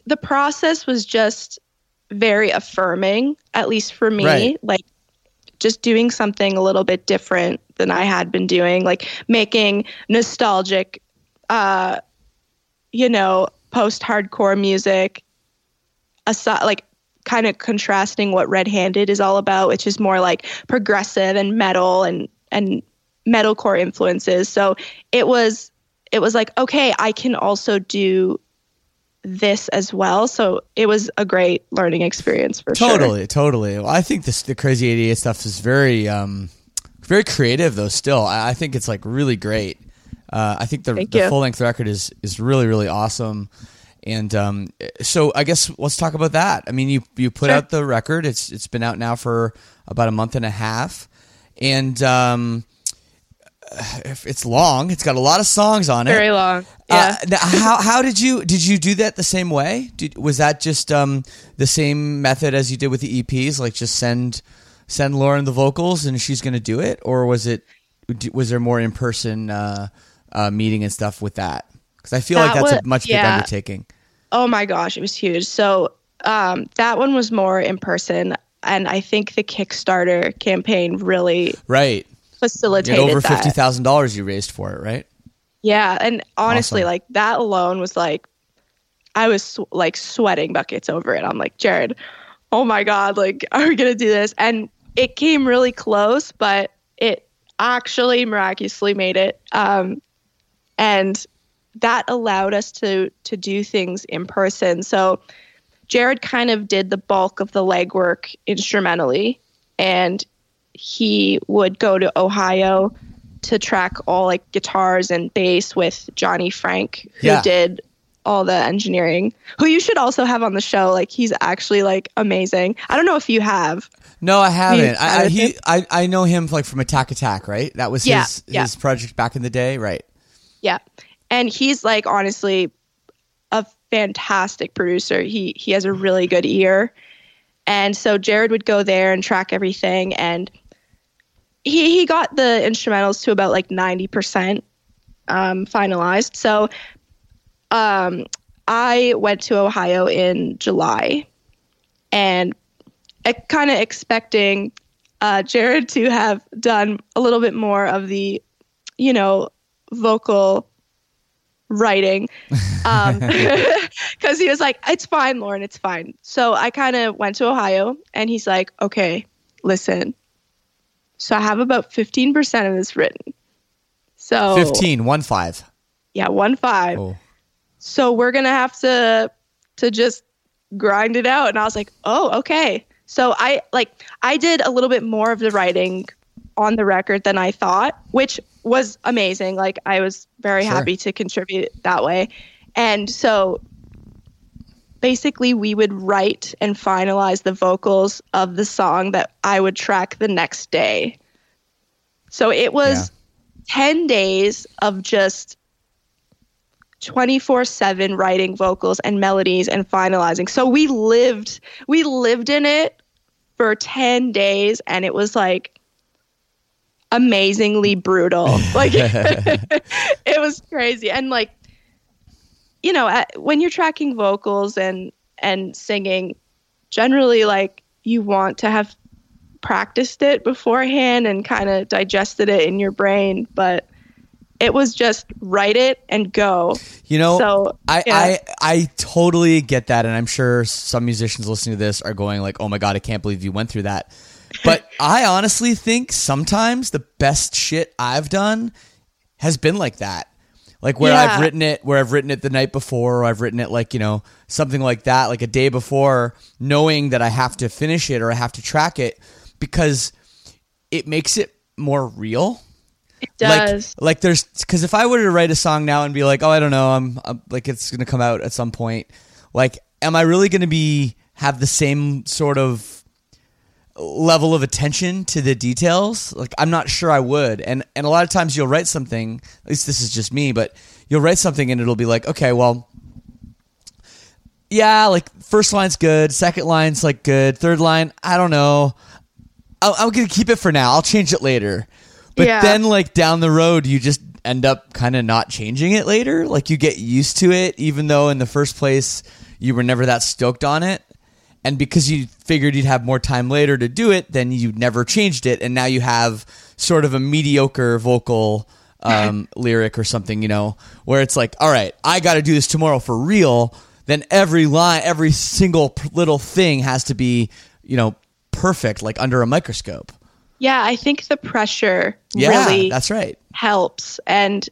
the process was just very affirming, at least for me. Right. Like just doing something a little bit different than I had been doing, like making nostalgic, uh, you know, post-hardcore music, aside, like kind of contrasting what Red Handed is all about, which is more like progressive and metal and and metalcore influences. So it was it was like okay, I can also do this as well. So it was a great learning experience for sure. Totally, totally. Well, I think this the crazy eighty eight stuff is very um very creative though. Still, I, I think it's like really great. Uh, I think the, the full length record is is really really awesome. And um, so I guess let's talk about that. I mean, you you put Sure. out the record. It's it's been out now for about a month and a half, and um, (sighs) if it's long. It's got a lot of songs on it. Very long. Yeah. Uh, how how did you did you do that the same way? Did, was that just um, the same method as you did with the EPs? Like just send send Lauren the vocals and she's going to do it, or was it was there more in person uh, uh, meeting and stuff with that? Because I feel like That that's a wa- much big yeah. undertaking. Oh my gosh, it was huge. So um, that one was more in person, and I think the Kickstarter campaign really Right. Facilitated over fifty thousand dollars you raised for it, right? Yeah, and honestly, Awesome. like that alone was like, I was sw- like sweating buckets over it. I'm like, Jarrod, oh my god, like, (laughs) are we gonna do this? And it came really close, but it actually miraculously made it. Um, and that allowed us to to do things in person. So Jarrod kind of did the bulk of the legwork instrumentally, and he would go to Ohio to track all like guitars and bass with Johnny Franck, who Yeah. did all the engineering. Who you should also have on the show. Like he's actually like amazing. I don't know if you have. No, I haven't. I, I, he. I I know him like from Attack Attack, right? That was Yeah, his yeah. his project back in the day, right? Yeah. And he's like honestly a fantastic producer. He he has a really good ear. And so Jarrod would go there and track everything and he he got the instrumentals to about like 90% um, finalized. So um, I went to Ohio in July and kind of expecting uh, Jarrod to have done a little bit more of the, you know, vocal writing (laughs) (laughs) because he was like, "It's fine, Lauren, it's fine." So I kind of went to Ohio, and he's like, "Okay, listen. So I have about fifteen percent of this written. So Fifteen, one five. yeah, one five. Oh. So we're gonna have to to just grind it out." And I was like, "Oh, okay." So I like I did a little bit more of the writing on the record than I thought, which was amazing. Like I was very Sure. happy to contribute that way. And so basically we would write and finalize the vocals of the song that I would track the next day. So it was 10 days of just 24/7 writing vocals and melodies and finalizing. So we lived we lived in it for 10 days and it was like amazingly brutal. (laughs) Like (laughs) it was crazy. And like, you know, when you're tracking vocals and and singing, generally like you want to have practiced it beforehand and kind of digested it in your brain, but it was just write it and go. You know, So, I, yeah. I I totally get that, and I'm sure some musicians listening to this are going like, "Oh my god, I can't believe you went through that." But (laughs) I honestly think sometimes the best shit I've done has been like that, like where I've written it, where I've written it the night before, or I've written it like you know something like that, like a day before, knowing that I have to finish it or I have to track it because it makes it more real It does. like like there's because if I were to write a song now and be like, oh, I don't know, I'm, I'm like it's gonna come out at some point. Like, am I really gonna be have the same sort of level of attention to the details? Like, I'm not sure I would. And and a lot of times you'll write something. At least this is just me, but you'll write something and it'll be like, okay, well. Yeah, like first line's good, second line's like good, third line, I don't know. I'm, I'm gonna keep it for now. I'll change it later. But Yeah. then, like down the road, you just end up kind of not changing it later. Like you get used to it, even though in the first place you were never that stoked on it. And because you figured you'd have more time later to do it, then you never changed it, and now you have sort of a mediocre vocal um, (laughs) lyric or something, you know, where it's like, all right, I got to do this tomorrow for real. Then every line, every single little thing has to be, you know, perfect, like under a microscope. yeah, I think the pressure Yeah, really that's right. helps. And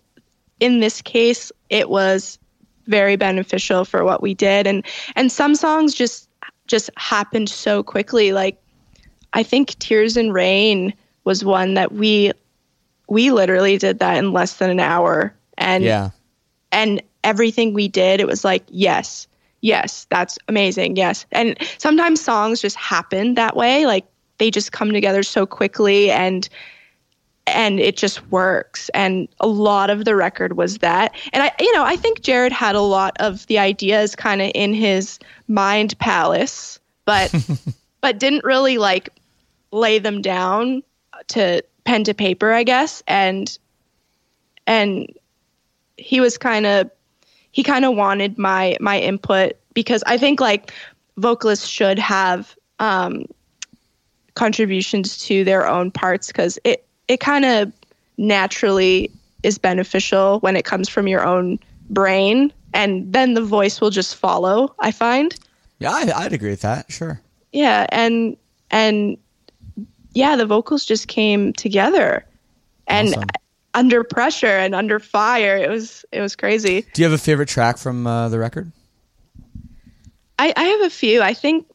in this case, it was very beneficial for what we did. And and some songs just just happened so quickly. Like I think Tears and Rain was one that we we literally did that in less than an hour. And Yeah. and everything we did, it was like, yes, yes, that's amazing, yes. And sometimes songs just happen that way, like they just come together so quickly and and it just works. And a lot of the record was that. And I you know, I think Jarrod had a lot of the ideas kind of in his mind palace, but (laughs) but didn't really like lay them down to pen to paper, I guess. And and he was kind of he kind of wanted my my input because I think like vocalists should have um, contributions to their own parts because it it kind of naturally is beneficial when it comes from your own brain and then the voice will just follow i find Yeah, I, I'd agree with that. Sure. yeah and and yeah the vocals just came together and Awesome. under pressure and under fire it was it was crazy Do you have a favorite track from uh, the record? I, I have a few. I think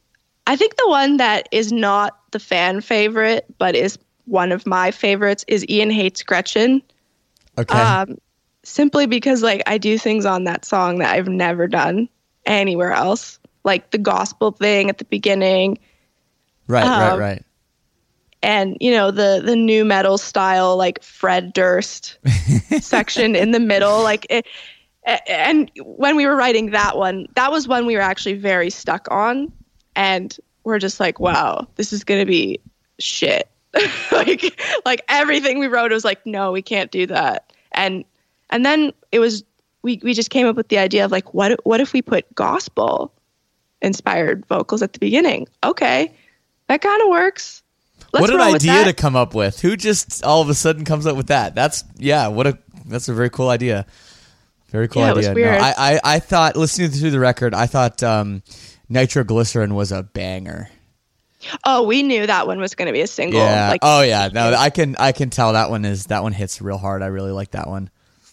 I think the one that is not the fan favorite, but is one of my favorites, is Ian Hates Gretchen. Okay. Um, simply because like I do things on that song that I've never done anywhere else, like the gospel thing at the beginning, right, right, um, right. and you know the the new metal style like Fred Durst (laughs) section in the middle, like it. And when we were writing that one, that was one we were actually very stuck on, and we're just like, wow, this is gonna be shit. (laughs) like like everything we wrote was like, no, we can't do that. And and then it was we we just came up with the idea of like, what what if we put gospel inspired vocals at the beginning? Okay, that kind of works. Let's what an idea to come up with. Who just all of a sudden comes up with that? That's yeah. What a that's a very cool idea. Very cool Yeah, idea. No. I, I I thought listening through the record, I thought um, nitroglycerin was a banger. Oh, we knew that one was going to be a single. Yeah. Like, oh yeah. No, I can I can tell that one is that one hits real hard. I really like that one.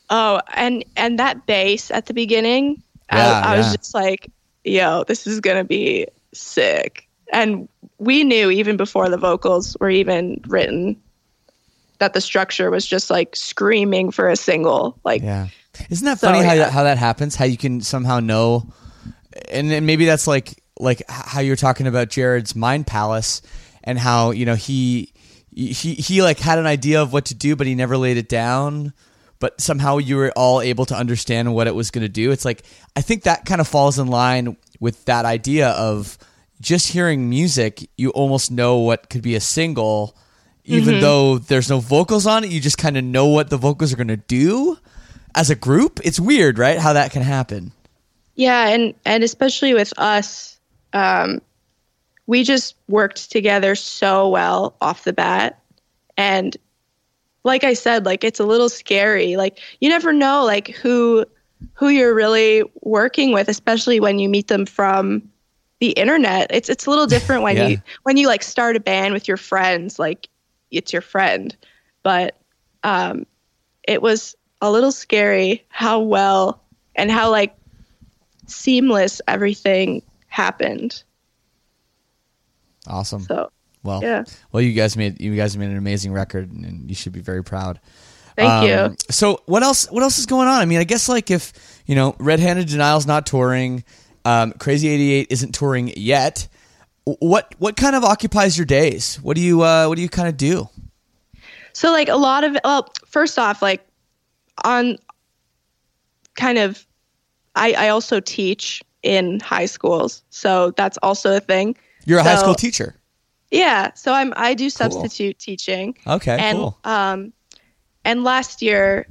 oh, and and that bass at the beginning, Yeah, I, I was just like, "Yo, this is going to be sick." And we knew even before the vocals were even written that the structure was just like screaming for a single. Like, Yeah. Isn't that So, funny how yeah. that, how that happens? How you can somehow know, and maybe that's like like how you're talking about Jarrod's mind palace, and how you know he he he like had an idea of what to do, but he never laid it down. But somehow you were all able to understand what it was going to do. It's like I think that kind of falls in line with that idea of just hearing music. You almost know what could be a single, even mm-hmm. though there's no vocals on it. You just kind of know what the vocals are going to do as a group. It's weird, right? How that can happen. Yeah, and and especially with us, um, we just worked together so well off the bat, and like I said, like it's a little scary. Like you never know, like who who you're really working with, especially when you meet them from the internet. It's it's a little different when (laughs) Yeah. you when you like start a band with your friends, like it's your friend. But um, it was a little scary how well and how like seamless everything happened. Awesome. So well, yeah. well, you guys made you guys made an amazing record, and you should be very proud. thank Um, you. So what else? What else is going on? I mean, I guess like if you know, Red Handed Denial's not touring, um, Crazy Eighty Eight isn't touring yet. What what kind of occupies your days? What do you uh, what do you kind of do? So like a lot of well, first off, like on kind of I, I also teach in high schools. So that's also a thing. You're a high school teacher. Yeah. So I'm I do substitute teaching. Okay, and cool. um and last year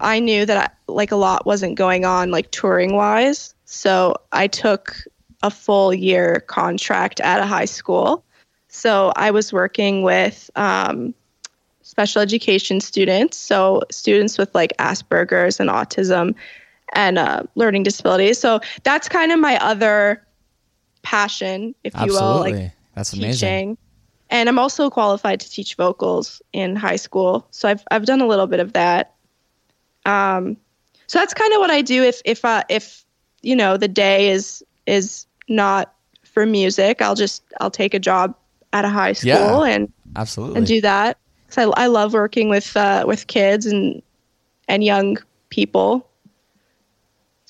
I knew that I, like a lot wasn't going on like touring wise. So I took a full year contract at a high school. So I was working with um, special education students, so students with like Asperger's and autism and uh, learning disabilities. So that's kind of my other passion, if you will, like that's amazing. teaching. And I'm also qualified to teach vocals in high school. So I've I've done a little bit of that. Um, so that's kind of what I do if if uh, if you know the day is is not for music, I'll just I'll take a job at a high school Yeah. and Absolutely. and do that. Cause I I love working with uh, with kids and and young people.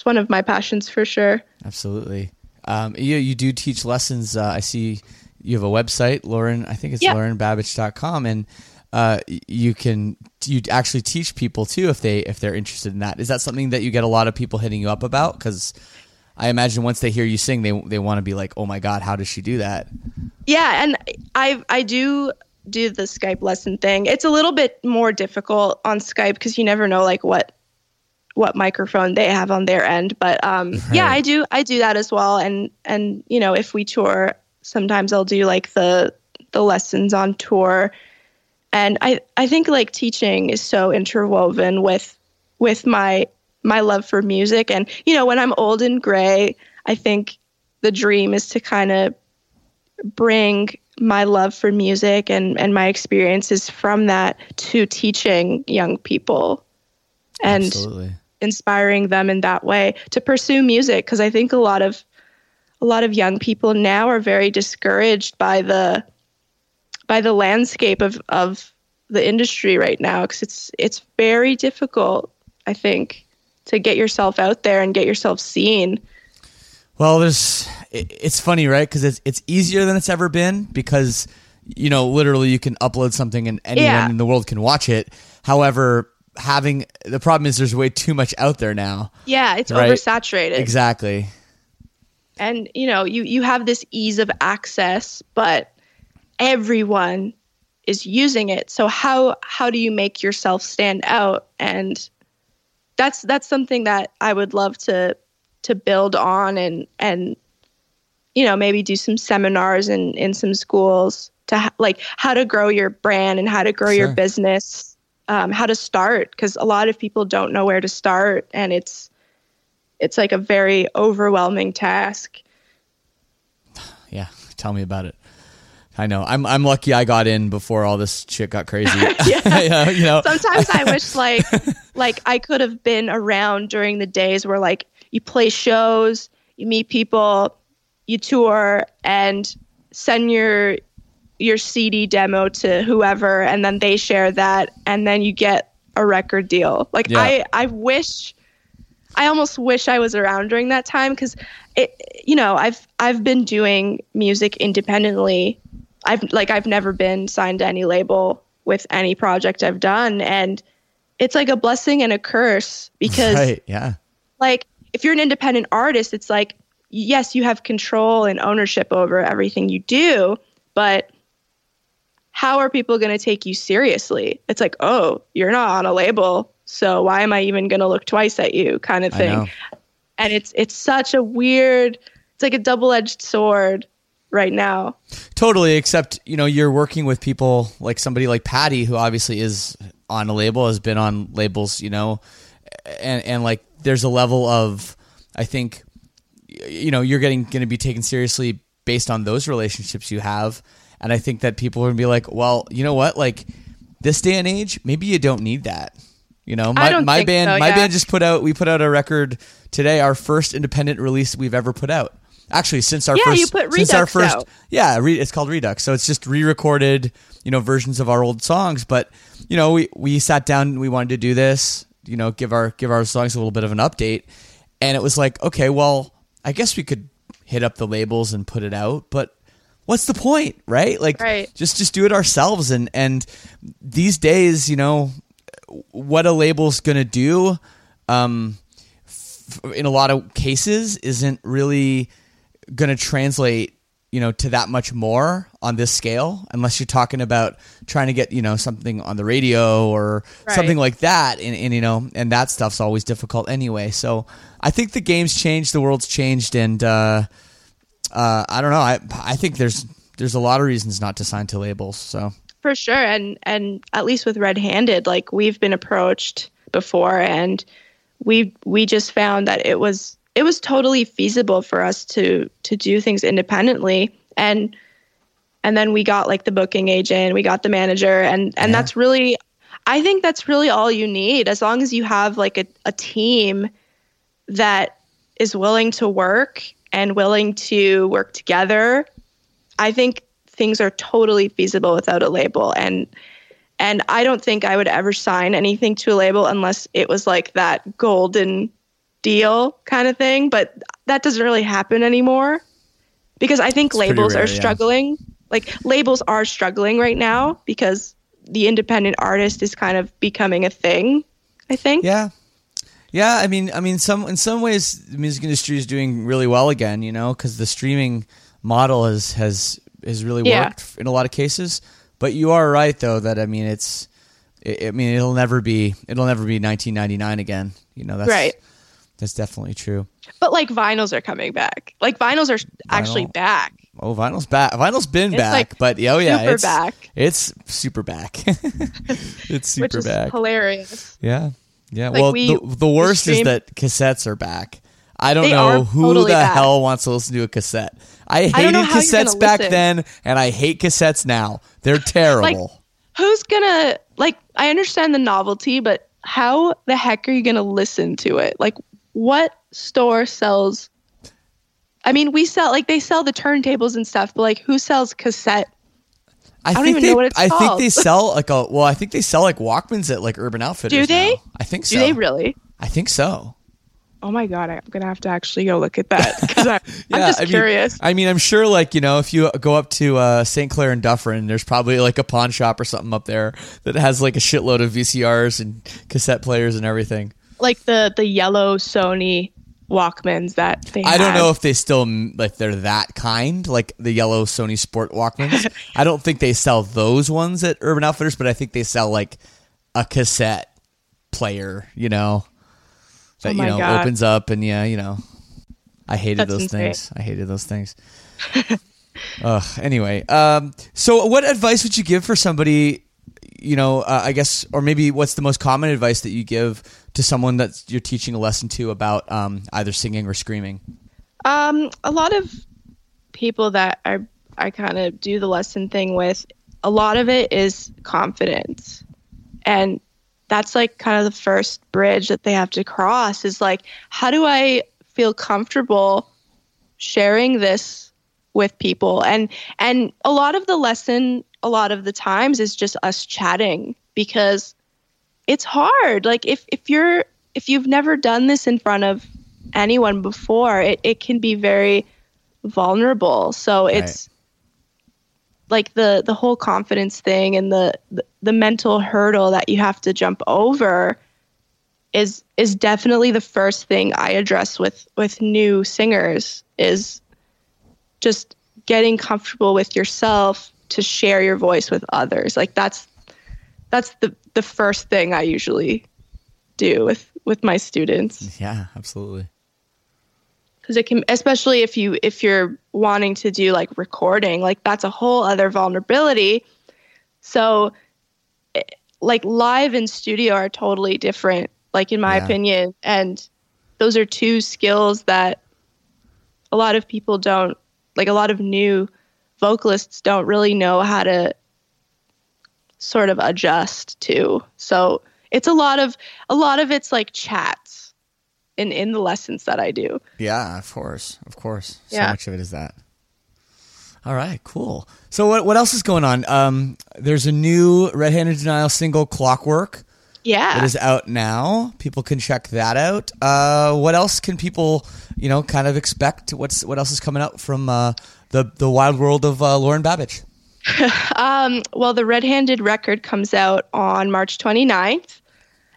It's one of my passions for sure. Absolutely. Um, you you do teach lessons. Uh, I see you have a website, Lauren. I think it's Yeah. laurenbabic.com, and uh, you can you actually teach people too if they if they're interested in that. Is that something that you get a lot of people hitting you up about? Because I imagine once they hear you sing, they they want to be like, oh my god, how does she do that? Yeah, and I I do do the Skype lesson thing. It's a little bit more difficult on Skype because you never know like what what microphone they have on their end. But um, (laughs) yeah, I do I do that as well. And and you know if we tour, sometimes I'll do like the the lessons on tour. And I I think like teaching is so interwoven with with my my love for music. And you know when I'm old and gray, I think the dream is to kind of bring my love for music and, and my experiences from that to teaching young people and Absolutely. inspiring them in that way to pursue music because I think a lot of a lot of young people now are very discouraged by the by the landscape of, of the industry right now because it's it's very difficult I think to get yourself out there and get yourself seen. Well, there's it, it's funny, right? Because it's it's easier than it's ever been because you know literally you can upload something and anyone Yeah. in the world can watch it. However, having the problem is there's way too much out there now. Yeah, it's Right. oversaturated. Exactly. and you know you you have this ease of access but everyone is using it so how how do you make yourself stand out and that's that's something that I would love to to build on and and you know maybe do some seminars in in some schools to ha- like how to grow your brand and how to grow your business um, how to start because a lot of people don't know where to start and it's it's like a very overwhelming task (sighs) Yeah. Tell me about it. I know. I'm I'm lucky I got in before all this shit got crazy. (laughs) (laughs) yeah. you know. sometimes I wish (laughs) like like I could have been around during the days where like you play shows, you meet people, you tour and send your your CD demo to whoever and then they share that and then you get a record deal. Like Yeah. I I wish I almost wish I was around during that time cuz it you know, I've I've been doing music independently. I've like I've never been signed to any label with any project I've done and it's like a blessing and a curse because (laughs) Right. Yeah. like if you're an independent artist it's like yes you have control and ownership over everything you do but how are people going to take you seriously it's like oh you're not on a label So why am I even going to look twice at you kind of thing. And it's it's such a weird it's like a double-edged sword right now. Totally, except you know you're working with people like somebody like Patty, who obviously is on a label, has been on labels, you know, and and like there's a level of I think you know you're getting going to be taken seriously based on those relationships you have, and I think that people are going to be like, well, you know what, like this day and age, maybe you don't need that. You know, my, my band, so, my yeah. band just put out. We put out a record today, our first independent release we've ever put out. Actually, since our Yeah, first, you put since our Redux first, out. yeah, re- it's called Redux. So it's just re-recorded, you know, versions of our old songs. But you know, we we sat down, we wanted to do this, you know, give our give our songs a little bit of an update, and it was like, okay, well, I guess we could hit up the labels and put it out, but what's the point, right? Like, Right. just just do it ourselves. And and these days, you know, what a label's gonna do, um, f- in a lot of cases, isn't really going to translate you know to that much more on this scale unless you're talking about trying to get you know something on the radio or Right. something like that and, and you know and that stuff's always difficult anyway so i think the game's changed the world's changed and uh uh i don't know i i think there's there's a lot of reasons not to sign to labels so For sure. And and at least with Red Handed, like we've been approached before and we we just found that it was it was totally feasible for us to to do things independently and and then we got like the booking agent, we got the manager and and Yeah. that's really I think that's really all you need as long as you have like a, a team that is willing to work and willing to work together. I think things are totally feasible without a label and and I don't think I would ever sign anything to a label unless it was like that golden deal kind of thing, but that doesn't really happen anymore because I think pretty labels rare, are yeah. struggling. Like labels are struggling right now because the independent artist is kind of becoming a thing, I think. Yeah. Yeah, I mean, I mean, some in some ways, the music industry is doing really well again. You know, because the streaming model has has has really Yeah. worked in a lot of cases. But you are right, though, that I mean, it's, I I mean, it'll never be, it'll never be 1999 again. You know, that's Right. That's definitely true. But like vinyls are coming back. Like vinyls are actually back. Oh, vinyl's back. Vinyl's been It's, back, like, but oh yeah, super it's back. It's super back. (laughs) it's (laughs) super which is back. hilarious. Yeah, yeah. Like, well, we- the, the worst is that cassettes are back. I don't They know who totally the hell wants to listen to a cassette. I hated don't know how you're cassettes back listen. then, and I hate cassettes now. They're (laughs) terrible. Who's gonna like I understand the novelty, but how the heck are you gonna listen to it? Like what store sells I mean, we sell like they sell the turntables and stuff, but like who sells cassette? I, don't think even they, know what it's I think they (laughs) sell like a well. I think they sell like Walkmans at like Urban Outfitters. Do they? now. I think so. Do they really? I think so. Oh my god, I'm gonna have to actually go look at that (laughs) because I'm Yeah, just I mean- curious. I mean, I'm sure, like you know, if you go up to uh, St. Clair and Dufferin, there's probably like a pawn shop or something up there that has like a shitload of VCRs and cassette players and everything. like the the yellow Sony Walkmans that they. I don't had. know if they still like they're that kind, like the yellow Sony Sport Walkmans. (laughs) I don't think they sell those ones at Urban Outfitters, but I think they sell like a cassette player, you know, that Oh you know God. opens up and yeah, you know. I hated That's those insane. things. I hated those things. (laughs) Ugh. Anyway, um, so what advice would you give for somebody? You know, uh, I guess, or maybe what's the most common advice that you give to someone that you're teaching a lesson to about um, either singing or screaming? Um, a lot of people that I I kind of do the lesson thing with, a lot of it is confidence, and that's like kind of the first bridge that they have to cross. Is like, how do I feel comfortable sharing this with people? And and a lot of the lesson, a lot of the times, is just us chatting because it's hard. Like if if you're if you've never done this in front of anyone before, it, it can be very vulnerable. So it's like the the whole confidence thing and the, the the mental hurdle that you have to jump over is is definitely the first thing I address with with new singers is just getting comfortable with yourself to share your voice with others. Like that's that's the the first thing I usually do with with my students Yeah, absolutely. because it can especially if you if you're wanting to do like recording like that's a whole other vulnerability so eh, like live and studio are totally different like in my Yeah. opinion and those are two skills that a lot of people don't like a lot of new vocalists don't really know how to sort of adjust to so it's a lot of a lot of it's like chats in in the lessons that I do Yeah, of course, of course. So Yeah. much of it is that. All right, cool. So what what else is going on? Um, there's a new Red Handed Denial single, Clockwork. yeah It is out now. People can check that out. Uh, what else can people, you know, kind of expect? What's what else is coming out from uh, the the wild world of uh, Lauren Babic? (laughs) Um, well, the Red Handed record comes out on March 29th,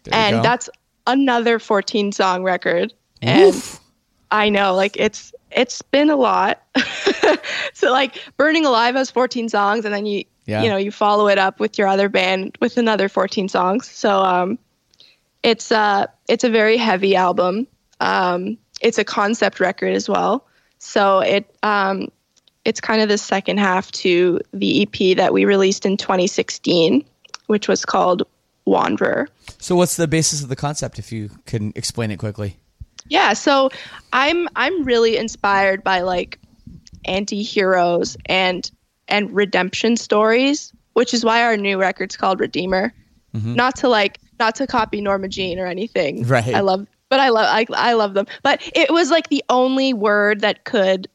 There you and go. that's another 14 song record. And. I know, like it's it's been a lot. (laughs) so like Burning Alive has 14 songs, and then you Yeah. you know you follow it up with your other band with another 14 songs. So um, it's uh it's a very heavy album. Um, it's a concept record as well. So it um, it's kind of the second half to the EP that we released in 2016, which was called Wanderer. So what's the basis of the concept? If you can explain it quickly. Yeah, so I'm I'm really inspired by like anti-heroes and and redemption stories, which is why our new record's called Redeemer. Mm-hmm. Not to like not to copy Norma Jean or anything. Right. I love but I love I, I love them. But it was like the only word that could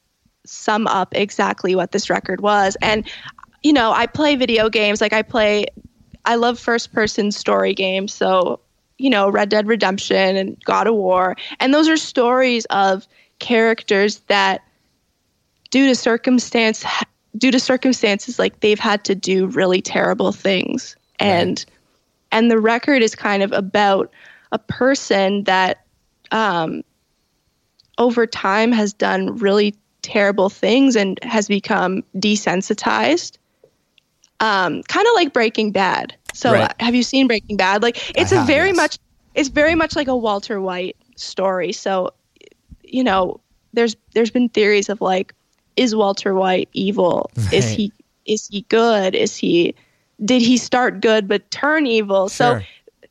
sum up exactly what this record was. And you know, I play video games like I play I love first person story games. So, you know, Red Dead Redemption and God of War. And those are stories of characters that due to circumstance due to circumstances like they've had to do really terrible things. And and the record is kind of about a person that um over time has done really terrible things and has become desensitized um, kind of like Breaking Bad. So Right. uh, have you seen Breaking Bad? Like it's a have, very yes. much it's very much like a Walter White story. So you know, there's there's been theories of like is Walter White evil? Is he is he good? Is he did he start good but turn evil? So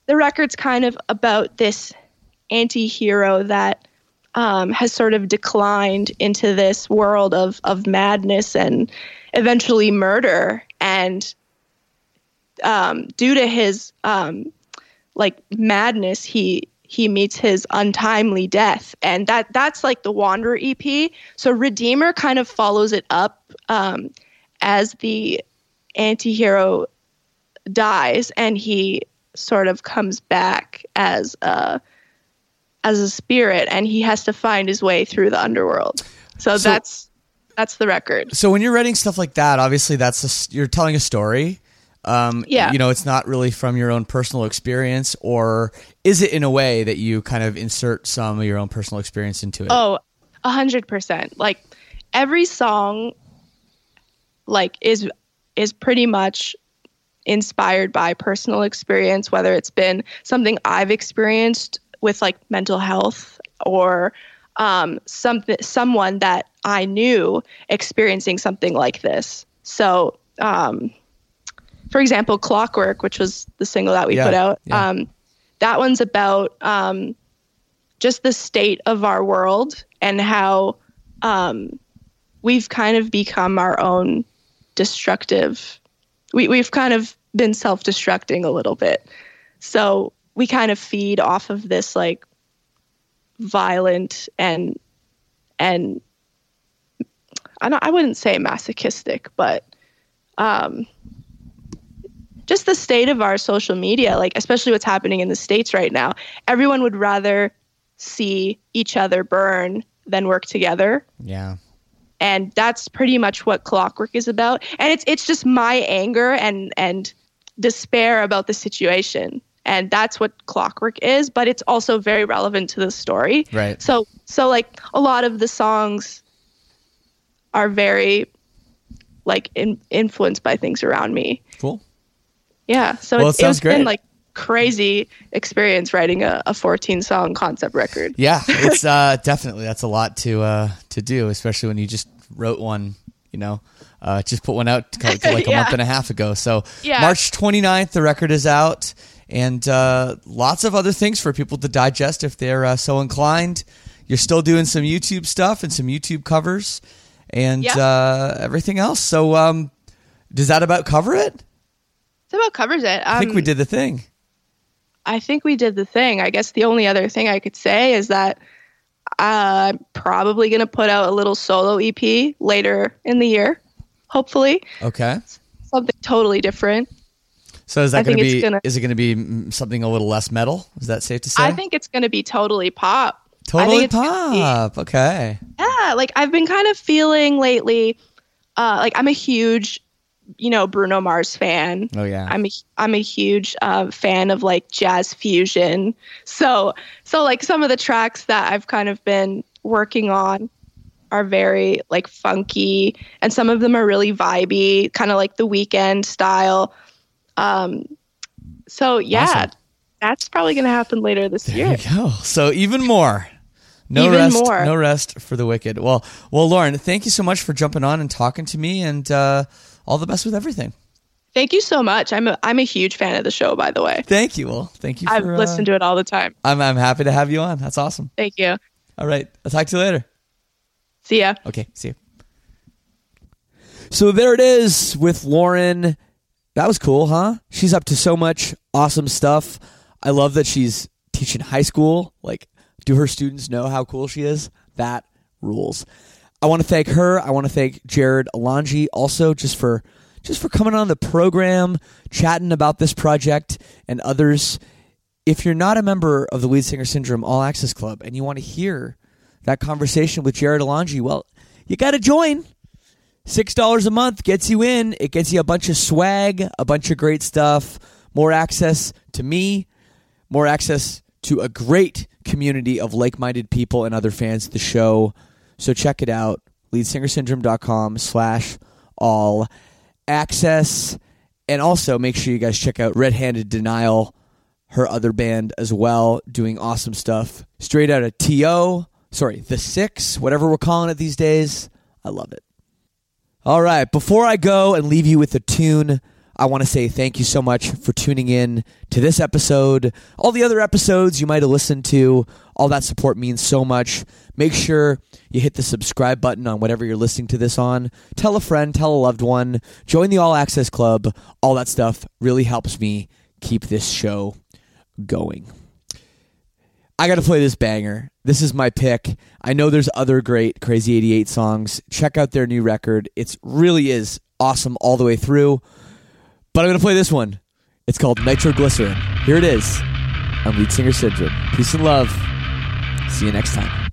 the record's kind of about this anti-hero that um, has sort of declined into this world of of madness and eventually murder. And um, due to his um, like madness he he meets his untimely death. And that that's like the wanderer ep so redeemer kind of follows it up um, as the anti-hero dies and he sort of comes back as a as a spirit and he has to find his way through the underworld so, So- that's that's the record So when you're writing stuff like that, obviously that's a you're telling a story. Um, Yeah. You know, it's not really from your own personal experience, or is it in a way that you kind of insert some of your own personal experience into it? Oh, a hundred percent. Like every song, like is is pretty much inspired by personal experience, whether it's been something I've experienced with like mental health or um, something someone that I knew experiencing something like this. So, um, for example, Clockwork, which was the single that we Yeah, put out, yeah. um, that one's about um, just the state of our world and how um, we've kind of become our own destructive. We, we've kind of been self destructing a little bit. So we kind of feed off of this like violent and and I don't I wouldn't say masochistic, but um just the state of our social media, like especially what's happening in the states right now. Everyone would rather see each other burn than work together Yeah. and that's pretty much what clockwork is about and it's it's just my anger and and despair about the situation and that's what clockwork is but it's also very relevant to the story Right. so so like a lot of the songs are very like in, influenced by things around me Cool. yeah so Well, it's, it sounds it's been like crazy experience writing a, a 14 song concept record. Yeah, it's uh, (laughs) definitely that's a lot to uh, to do, especially when you just wrote one. You know, uh, just put one out like a (laughs) Yeah. month and a half ago. So Yeah. March 29th, the record is out, and uh, lots of other things for people to digest if they're uh, so inclined. You're still doing some YouTube stuff and some YouTube covers and Yeah. uh, everything else. So um, does that about cover it? That about covers it. I think we Um, did the thing. I think we did the thing. I guess the only other thing I could say is that I'm probably going to put out a little solo EP later in the year, hopefully. Okay. Something totally different. So is that going to be? gonna- Is it going to be something a little less metal? Is that safe to say? I think it's going to be totally pop. Totally think be- pop. Okay. yeah, like I've been kind of feeling lately, uh, like I'm a huge, you know, Bruno Mars fan. Oh yeah. I'm a, I'm a huge uh, fan of like jazz fusion. So so like some of the tracks that I've kind of been working on are very like funky, and some of them are really vibey, kind of like the Weeknd style. Um, so yeah, Awesome. that's probably gonna happen later this There year. you go. So even more. No Even rest. more. No rest for the wicked. Well, well, Lauren, thank you so much for jumping on and talking to me, and uh, all the best with everything. Thank you so much. I'm a I'm a huge fan of the show, by the way. Thank you. Well, thank you. For, I've listened to it all the time. I'm I'm happy to have you on. That's awesome. Thank you. All right. I'll talk to you later. See ya. Okay. See you. So there it is with Lauren. That was cool, huh? She's up to so much awesome stuff. I love that she's teaching high school. Like, do her students know how cool she is? That rules. I want to thank her. I want to thank Jarrod Alonge also just for just for coming on the program, chatting about this project and others. If you're not a member of the Lead Singer Syndrome All Access Club and you want to hear that conversation with Jarrod Alonge, well, you got to join. Six dollars a month gets you in. It gets you a bunch of swag, a bunch of great stuff, more access to me, more access to a great community of like-minded people and other fans of the show. So check it out. Leadsingersyndrome.com slash all access. And also make sure you guys check out Red Handed Denial, her other band as well, doing awesome stuff. Straight out of TO, sorry, the six, whatever we're calling it these days. I love it. All right, before I go and leave you with a tune, I want to say thank you so much for tuning in to this episode. All the other episodes you might have listened to, all that support means so much. Make sure you hit the subscribe button on whatever you're listening to this on. Tell a friend, tell a loved one, join the All Access Club. All that stuff really helps me keep this show going. I got to play this banger. This is my pick. I know there's other great Crazy 88 songs. Check out their new record. It really is awesome all the way through. But I'm going to play this one. It's called Nitroglycerin. Here it is I'm Lead Singer Syndrome. Peace and love. See you next time.